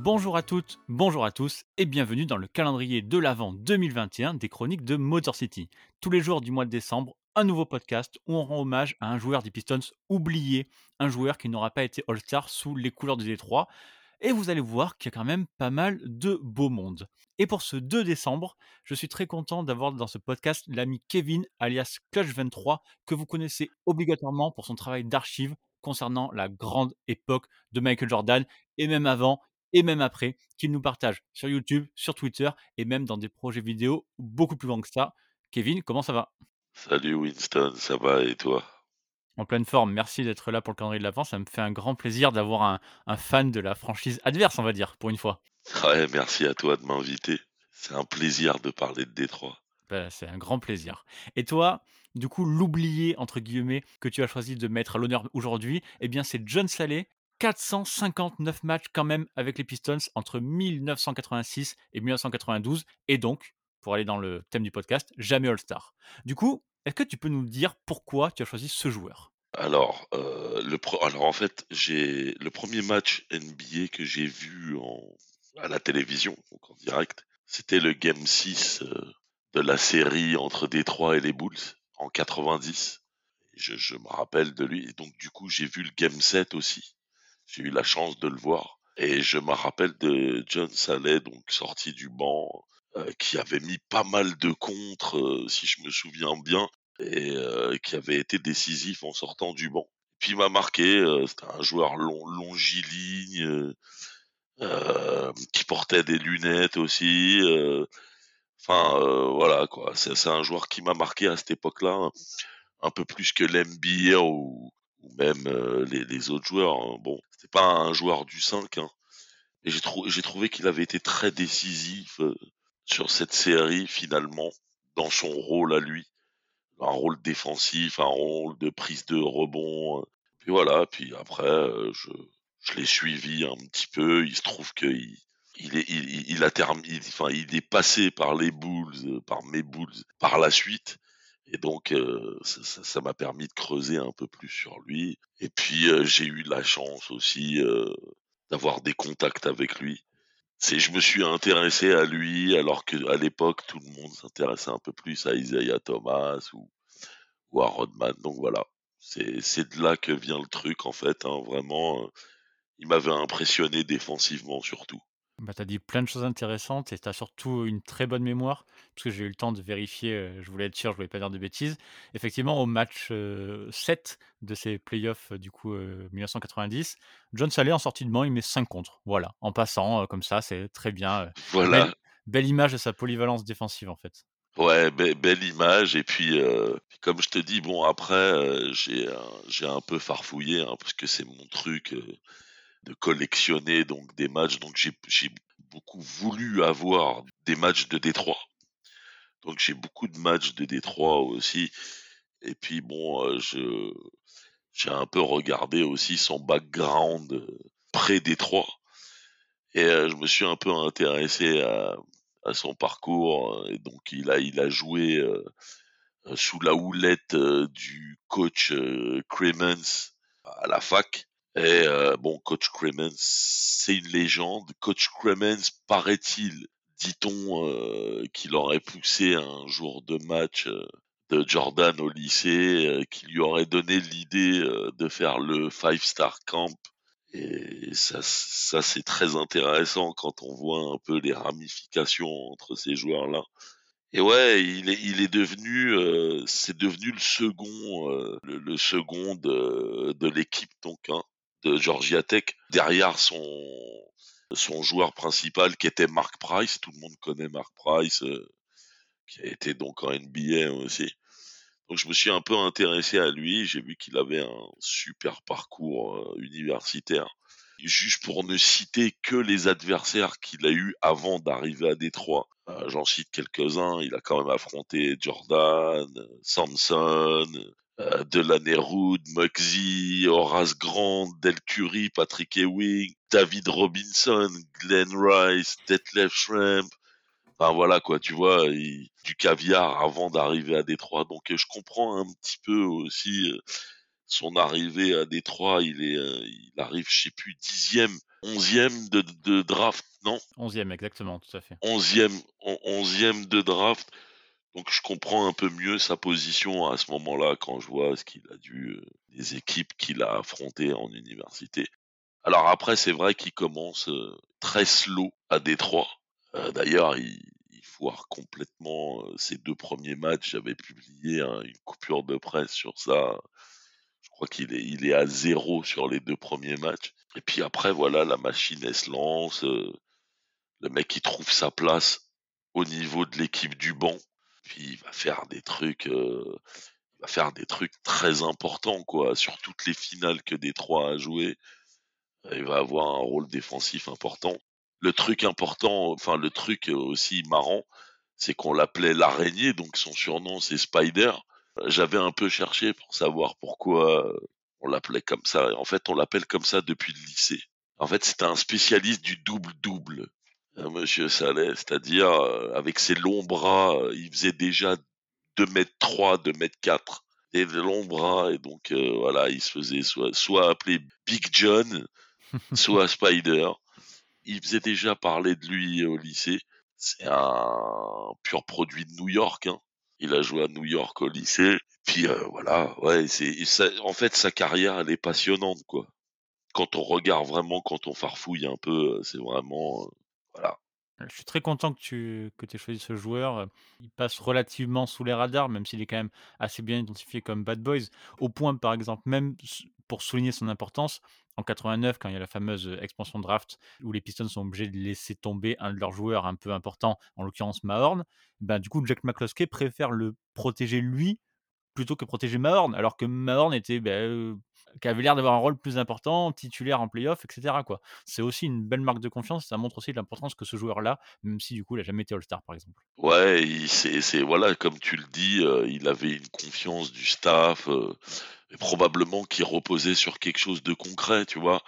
Bonjour à toutes, bonjour à tous et bienvenue dans le calendrier de l'Avent 2021 des chroniques de Motor City. Tous les jours du mois de décembre, un nouveau podcast où on rend hommage à un joueur des Pistons oublié, un joueur qui n'aura pas été All-Star sous les couleurs de Détroit. Et vous allez voir qu'il y a quand même pas mal de beau monde. Et pour ce 2 décembre, je suis très content d'avoir dans ce podcast l'ami Kevin alias Clutch23 que vous connaissez obligatoirement pour son travail d'archive concernant la grande époque de Michael Jordan et même avant et même après, qu'il nous partage sur YouTube, sur Twitter et même dans des projets vidéo beaucoup plus grands que ça. Kevin, comment ça va? Salut Winston, ça va et toi? En pleine forme, merci d'être là pour le calendrier de l'avant. Ça me fait un grand plaisir d'avoir un, un fan de la franchise adverse, on va dire, pour une fois. Ouais, merci à toi de m'inviter. C'est un plaisir de parler de Détroit. Bah, c'est un grand plaisir. Et toi, du coup, l'oublié, entre guillemets, que tu as choisi de mettre à l'honneur aujourd'hui, eh bien, c'est John Saleh, 459 matchs quand même avec les Pistons entre 1986 et 1992, et donc, pour aller dans le thème du podcast, jamais All-Star. Du coup, est-ce que tu peux nous dire pourquoi tu as choisi ce joueur? Alors, euh, le pro- alors en fait, j'ai le premier match NBA que j'ai vu à la télévision, en direct, c'était le Game 6 euh, de la série entre Détroit et les Bulls en 90. Je, je me rappelle de lui, et donc du coup, j'ai vu le Game 7 aussi. J'ai eu la chance de le voir. Et je me rappelle de John Saleh, donc sorti du banc, euh, qui avait mis pas mal de contre, euh, si je me souviens bien, et euh, qui avait été décisif en sortant du banc. Puis m'a marqué, c'était un joueur long, longiligne, qui portait des lunettes aussi. Enfin, voilà quoi. C'est un joueur qui m'a marqué à cette époque-là, un, peu plus que l'NBA ou, même les, les autres joueurs. hein. Bon, c'était pas un joueur du 5, hein. Et j'ai trou- j'ai trouvé qu'il avait été très décisif euh, sur cette série finalement, dans son rôle à lui, un rôle défensif, un rôle de prise de rebond. euh. Puis voilà. Puis après, euh, je, l'ai suivi un petit peu. Il se trouve que il, il est, a terminé, enfin, il est passé par les Bulls, par mes Bulls, par la suite. Et donc, euh, ça m'a permis de creuser un peu plus sur lui. Et puis, euh, j'ai eu la chance aussi euh, d'avoir des contacts avec lui. C'est, je me suis intéressé à lui alors que à l'époque tout le monde s'intéressait un peu plus à Isaiah Thomas ou, à Rodman. Donc voilà, c'est, de là que vient le truc en fait. hein, vraiment, il m'avait impressionné défensivement surtout. Bah, Tu as dit plein de choses intéressantes et tu as surtout une très bonne mémoire, parce que j'ai eu le temps de vérifier, euh, je voulais être sûr, je voulais pas dire de bêtises. Effectivement, au match euh, 7 de ces playoffs, euh, du coup, euh, 1990, John Saleh en sortie de banc, il met 5 contre. Voilà, en passant, euh, comme ça, c'est très bien. euh, Voilà, belle, belle image de sa polyvalence défensive, en fait. ouais, be- belle image. Et puis, euh, puis comme je te dis, bon après, euh, j'ai un- j'ai un peu farfouillé hein, parce que c'est mon truc. euh, de collectionner donc des matchs. Donc j'ai beaucoup voulu avoir des matchs de Détroit. Donc j'ai beaucoup de matchs de Détroit aussi. Et puis bon, euh, je j'ai un peu regardé aussi son background euh, pré-Détroit. Et euh, je me suis un peu intéressé à, à son parcours. Et donc il a il a joué sous la houlette du coach Cremens à la fac. Et euh, bon, coach Cremens, c'est une légende. Coach Cremens, paraît-il, dit-on, euh, qu'il aurait poussé un jour de match euh, de Jordan au lycée, euh, qui lui aurait donné l'idée euh, de faire le Five Star Camp. Et ça, ça c'est très intéressant quand on voit un peu les ramifications entre ces joueurs-là. Et ouais, il est, il est devenu, euh, c'est devenu le second, le, second de, de l'équipe donc hein, de Georgia Tech derrière son son joueur principal qui était Mark Price. Tout le monde connaît Mark Price, euh, qui a été donc en NBA aussi. Donc je me suis un peu intéressé à lui. J'ai vu qu'il avait un super parcours euh, universitaire. Juste pour ne citer que les adversaires qu'il a eu avant d'arriver à Détroit. Euh, J'en cite quelques-uns. Il a quand même affronté Jordan, Samson, Delaney Rood, Muggsy, Horace Grant, Del Curry, Patrick Ewing, David Robinson, Glenn Rice, Detlef Schrempf. Enfin voilà quoi, tu vois, il- du caviar avant d'arriver à Détroit. Donc euh, je comprends un petit peu aussi euh, son arrivée à Détroit. Il est, euh, il arrive, je sais plus, dixième 11e de, de draft, non? 11e, exactement, tout à fait. 11e, 11e de draft. Donc je comprends un peu mieux sa position à ce moment-là quand je vois ce qu'il a dû, euh, les équipes qu'il a affrontées en université. Alors après, c'est vrai qu'il commence euh, très slow à Détroit. Euh, D'ailleurs, il, il foire complètement ses deux premiers matchs. J'avais publié hein, une coupure de presse sur ça. Je crois qu'il est, il est à zéro sur les deux premiers matchs. Et puis après, voilà, la machine, elle se lance. le mec, il trouve sa place au niveau de l'équipe du banc. Puis il va faire des trucs, euh, va faire des trucs très importants, quoi. Sur toutes les finales que Détroit a jouées, il va avoir un rôle défensif important. Le truc important, enfin le truc aussi marrant, c'est qu'on l'appelait l'araignée, donc son surnom c'est Spider. J'avais un peu cherché pour savoir pourquoi on l'appelait comme ça. En fait, on l'appelle comme ça depuis le lycée. En fait, c'était un spécialiste du double-double, Monsieur Saleh, c'est-à-dire euh, avec ses longs bras, euh, il faisait déjà 2 mètres 3, 2 mètres 4 des longs bras et donc euh, voilà, il se faisait soit, soit appeler Big John, soit Spider. Il faisait déjà parler de lui au lycée. C'est un pur produit de New York. Hein. Il a joué à New York au lycée. Puis euh, voilà, ouais, c'est en fait sa carrière elle est passionnante quoi. Quand on regarde vraiment, quand on farfouille un peu, euh, c'est vraiment euh, voilà. Je suis très content que tu que aies choisi ce joueur, heu, il passe relativement sous les radars, même s'il est quand même assez bien identifié comme bad boys. Au point, par exemple, même pour souligner son importance, en 89, quand il y a la fameuse, heu, expansion draft où les Pistons sont obligés de laisser tomber un de leurs joueurs un peu importants, en l'occurrence Mahorn, ben, du coup, Jack McCloskey préfère le protéger lui, plutôt que protéger Mahorn. Alors que Mahorn était, heu, qui avait l'air d'avoir un rôle plus important, titulaire en playoff et cetera, quoi. C'est aussi une belle marque de confiance, ça montre aussi l'importance que ce joueur-là, même si du coup il a jamais été All-Star, par exemple. Ouais, c'est voilà, comme tu le dis, euh, il avait une confiance du staff, euh, probablement qui reposait sur quelque chose de concret, tu vois.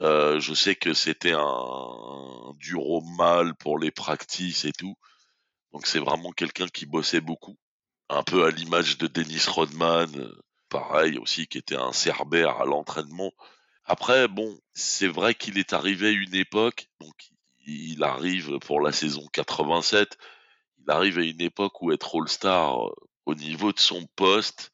Euh, je sais que c'était un, un dur au mal pour les practices et tout. Donc c'est vraiment quelqu'un qui bossait beaucoup. Un peu à l'image de Dennis Rodman, pareil aussi, qui était un cerbère à l'entraînement. Après, bon, c'est vrai qu'il est arrivé à une époque, donc il arrive pour la saison 87, il arrive à une époque où être All-Star euh, au niveau de son poste,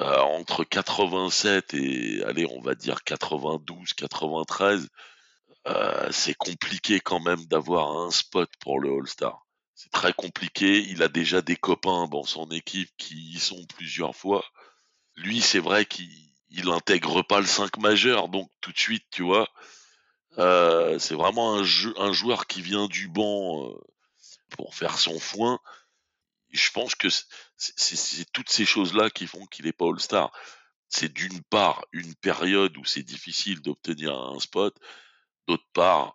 euh, entre 87 et, allez, on va dire 92, 93, euh, c'est compliqué quand même d'avoir un spot pour le All-Star. C'est très compliqué. Il a déjà des copains dans son équipe qui y sont plusieurs fois. Lui, c'est vrai qu'il il intègre pas le 5 majeur, donc tout de suite, tu vois, euh, c'est vraiment un, joueur qui vient du banc euh, pour faire son foin. Je pense que c'est toutes ces choses-là qui font qu'il est pas All-Star. C'est d'une part une période où c'est difficile d'obtenir un spot, d'autre part,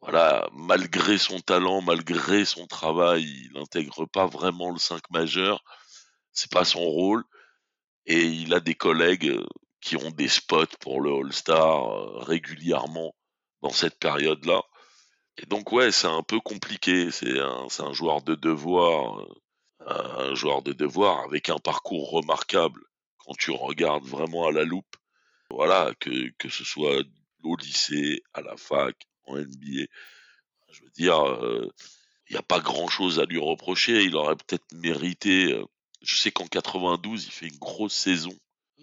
voilà, malgré son talent, malgré son travail, il n'intègre pas vraiment le 5 majeur. C'est pas son rôle. Et il a des collègues euh, qui ont des spots pour le All-Star euh, régulièrement dans cette période-là. Et donc ouais, c'est un peu compliqué. C'est un, joueur de devoir, euh, un joueur de devoir avec un parcours remarquable quand tu regardes vraiment à la loupe. Voilà, que, que ce soit au lycée, à la fac, en NBA. Je veux dire, il n'y a pas grand-chose à lui reprocher. Il aurait peut-être mérité. Je sais qu'en 92, il fait une grosse saison.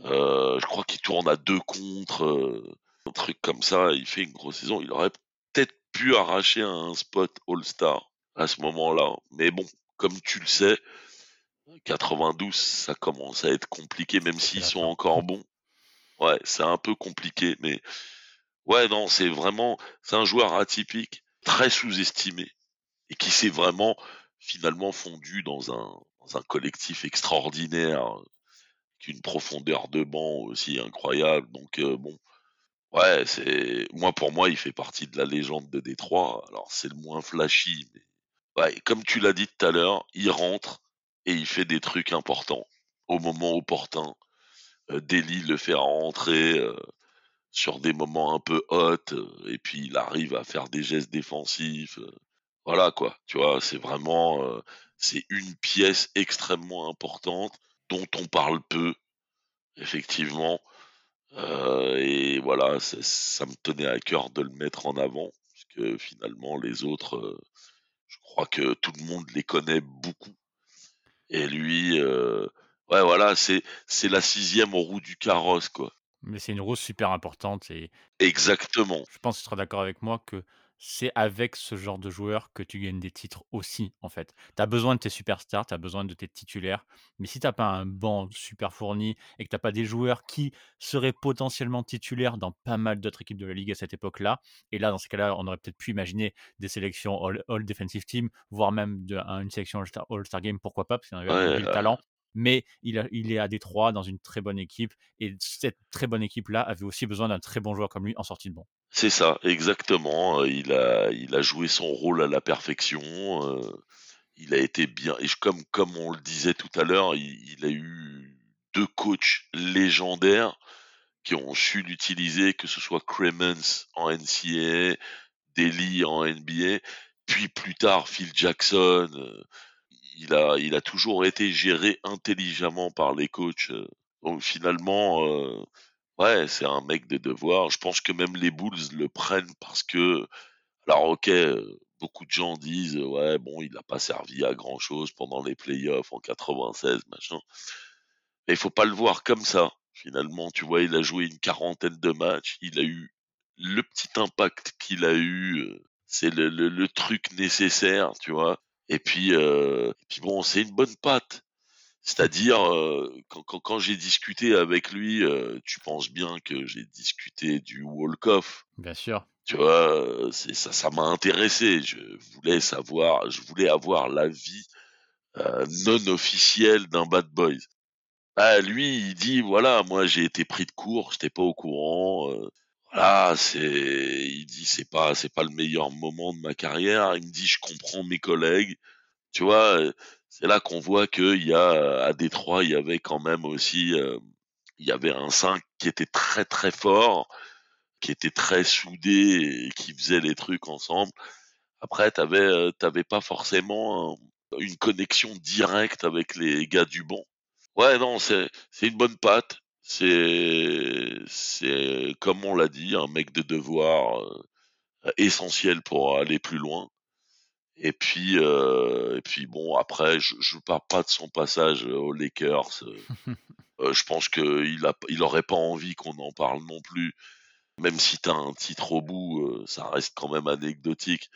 Euh, je crois qu'il tourne à deux contre, euh, un truc comme ça. Il fait une grosse saison. Il aurait peut-être pu arracher un spot All-Star à ce moment-là. Mais bon, comme tu le sais, 92, ça commence à être compliqué, même s'ils sont encore bons. Ouais, c'est un peu compliqué, mais ouais, non, c'est vraiment, c'est un joueur atypique, très sous-estimé, et qui s'est vraiment finalement fondu dans un, un collectif extraordinaire, une profondeur de banc aussi incroyable. Donc euh, bon, ouais, c'est moi pour moi, il fait partie de la légende de Détroit. Alors c'est le moins flashy, mais ouais, comme tu l'as dit tout à l'heure, il rentre et il fait des trucs importants au moment opportun. Euh, le fait rentrer euh, sur des moments un peu hot, euh, et puis il arrive à faire des gestes défensifs. voilà quoi, tu vois, c'est vraiment, c'est une pièce extrêmement importante dont on parle peu, effectivement. Heu et voilà, ça ça me tenait à cœur de le mettre en avant, parce que finalement les autres, heu, je crois que tout le monde les connaît beaucoup et lui, heu, ouais voilà, c'est c'est la 6e roue du carrosse, quoi. Mais c'est une roue super importante et Exactement. je pense que tu seras d'accord avec moi que c'est avec ce genre de joueur que tu gagnes des titres aussi, en fait. Tu as besoin de tes superstars, tu as besoin de tes titulaires, mais si tu as pas un banc super fourni et que tu as pas des joueurs qui seraient potentiellement titulaires dans pas mal d'autres équipes de la ligue à cette époque-là, et là, dans ces cas-là, on aurait peut-être pu imaginer des sélections all, all defensive team, voire même de, une sélection All-Star Game, pourquoi pas, parce qu'il y en avait Ouais, le talent. Mais il, a- il est à Détroit dans une très bonne équipe et cette très bonne équipe-là avait aussi besoin d'un très bon joueur comme lui en sortie de banc. C'est ça, exactement, heu, il a il a joué son rôle à la perfection, heu, il a été bien et comme comme on le disait tout à l'heure, il a eu 2 coachs légendaires qui ont su l'utiliser, que ce soit Cremens en NCAA, Daly en NBA, puis plus tard Phil Jackson, heu, il a il a toujours été géré intelligemment par les coachs, donc finalement, ouais, c'est un mec de devoir. Je pense que même les Bulls le prennent parce que alors OK, beaucoup de gens disent: «Ouais, bon, il a pas servi à grand chose pendant les playoffs en 96, machin». Mais il faut pas le voir comme ça. Finalement, tu vois, il a joué une quarantaine de matchs, il a eu le petit impact qu'il a eu, heu, c'est le truc nécessaire, tu vois? Et puis, et puis bon, c'est une bonne patte. C'est-à-dire, heu, quand quand quand j'ai discuté avec lui, heu, tu penses bien que j'ai discuté du walk-off, Bien sûr. tu vois? Heu, c'est ça ça m'a intéressé. Je voulais savoir je voulais avoir l'avis, heu, non officiel d'un bad boy. Bah, lui, il dit: «Voilà, moi, j'ai été pris de court, j'étais pas au courant, heu, voilà, c'est» il dit: «C'est pas c'est pas le meilleur moment de ma carrière». Il me dit: «Je comprends mes collègues». Tu vois? C'est là qu'on voit qu'il y a, heu, à Détroit, il y avait quand même aussi, hem, il y avait un 5 qui était très, très fort, qui était très soudé et qui faisait les trucs ensemble. Après, tu avais, heu, tu avais pas forcément un une connexion directe avec les gars du banc. Ouais, non, c'est c'est une bonne patte. C'est c'est comme on l'a dit, un mec de devoir, heu, essentiel pour aller plus loin et puis, heu et puis bon après je je parle pas de son passage, aux Lakers, heu heu, je pense qu'il a il pas envie qu'on en parle non plus. Même si tu as un titre au bout, heu, ça reste quand même anecdotique.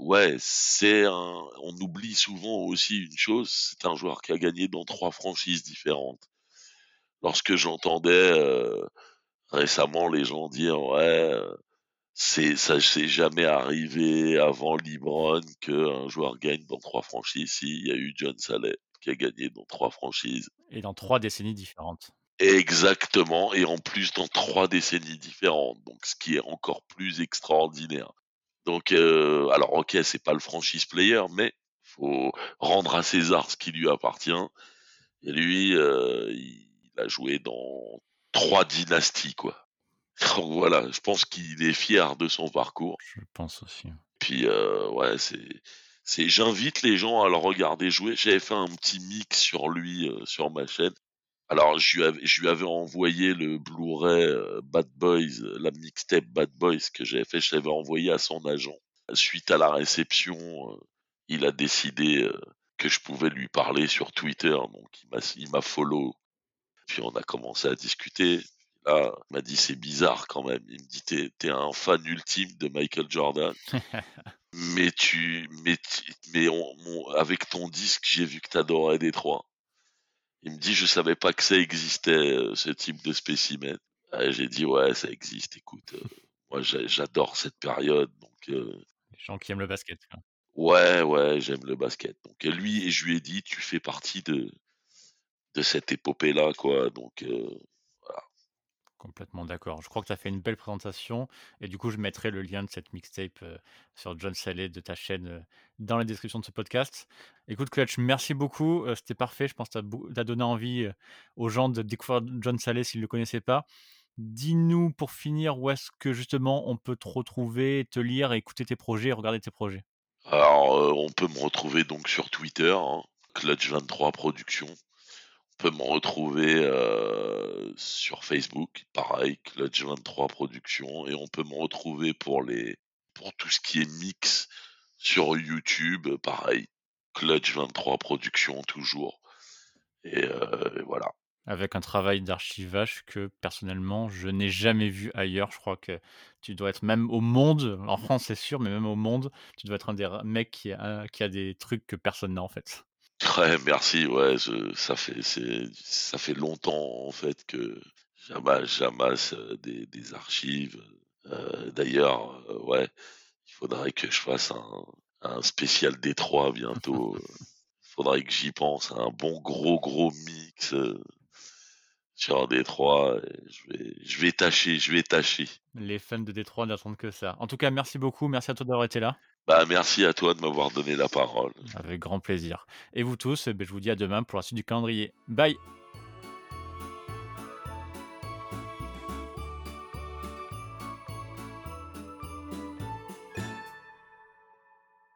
Ouais, c'est un on oublie souvent aussi une chose, c'est un joueur qui a gagné dans 3 franchises différentes. Lorsque j'entendais, heu, récemment les gens dire: «Ouais, c'est ça s'est jamais arrivé avant LeBron qu'un joueur gagne dans 3 franchises». Si, il y a eu John Saleh qui a gagné dans 3 franchises. Et dans 3 décennies différentes. Exactement et en plus dans 3 décennies différentes, donc ce qui est encore plus extraordinaire. Donc heu, alors OK, c'est pas le franchise player, mais faut rendre à César ce qui lui appartient et lui, heu, il a joué dans 3 dynasties, quoi. Donc voilà, je pense qu'il est fier de son parcours. Je pense aussi. Puis, heu, ouais, c'est c'est j'invite les gens à le regarder jouer. J'avais fait un petit mix sur lui, heu, sur ma chaîne. Alors je lui avais je lui avais envoyé le Blu-ray, heu, Bad Boys, la mixtape Bad Boys que j'avais fait, je l'avais envoyé à son agent. Suite à la réception, il a décidé, que je pouvais lui parler sur Twitter, donc il m'a il m'a follow. Puis on a commencé à discuter. Là, il m'a dit: «C'est bizarre quand même». Il me dit: «Tu es un fan ultime de Michael Jordan, mais tu mais tu mais on mon avec ton disque, j'ai vu que tu adorais Détroit». Il me dit: «Je savais pas que ça existait, heu, ce type de spécimen». J'ai dit: «Ouais, ça existe, écoute, heu, moi j'a j'adore cette période donc heu, Les gens qui aiment le basket, ouais, ouais, j'aime le basket». Donc lui et je lui ai dit: «Tu fais partie de de cette épopée-là, quoi», donc. Complètement d'accord. Je crois que tu as fait une belle présentation et du coup, je mettrai le lien de cette mixtape, heu, sur John Saleh de ta chaîne, heu, dans la description de ce podcast. Écoute Clutch, merci beaucoup, heu, c'était parfait. Je pense que tu as donné envie, aux gens de découvrir John Saleh s'ils ne le connaissaient pas. Dis-nous pour finir où est-ce que justement on peut te retrouver, te lire, écouter tes projets, regarder tes projets? Alors, on peut me retrouver donc sur Twitter, hein, Clutch23 Productions. Peut me retrouver, heu, sur Facebook, pareil, Clutch23 Productions et on peut me retrouver pour les pour tout ce qui est mix sur YouTube, pareil, Clutch23 Productions toujours et heu, et voilà. Avec un travail d'archivage que personnellement je n'ai jamais vu ailleurs. Je crois que tu dois être même au monde, en France c'est sûr, mais même au monde, tu dois être un des mecs qui a des trucs que personne n'a en fait. Ouais, merci, ouais, je ça fait ça fait longtemps en fait que j'ama j'amasse, heu, des des archives, heu, d'ailleurs, heu, ouais, il faudrait que je fasse un un spécial Détroit bientôt, heu, faudrait que j'y pense, un bon gros, gros mix, sur Détroit je vais je vais tâcher, je vais tâcher. Les fans de Détroit n'attendent que ça. En tout cas, merci beaucoup, merci à toi d'avoir été là. Bah, merci à toi de m'avoir donné la parole. Avec grand plaisir et vous tous, eh beh, je vous dis à demain pour la suite du calendrier. Bye!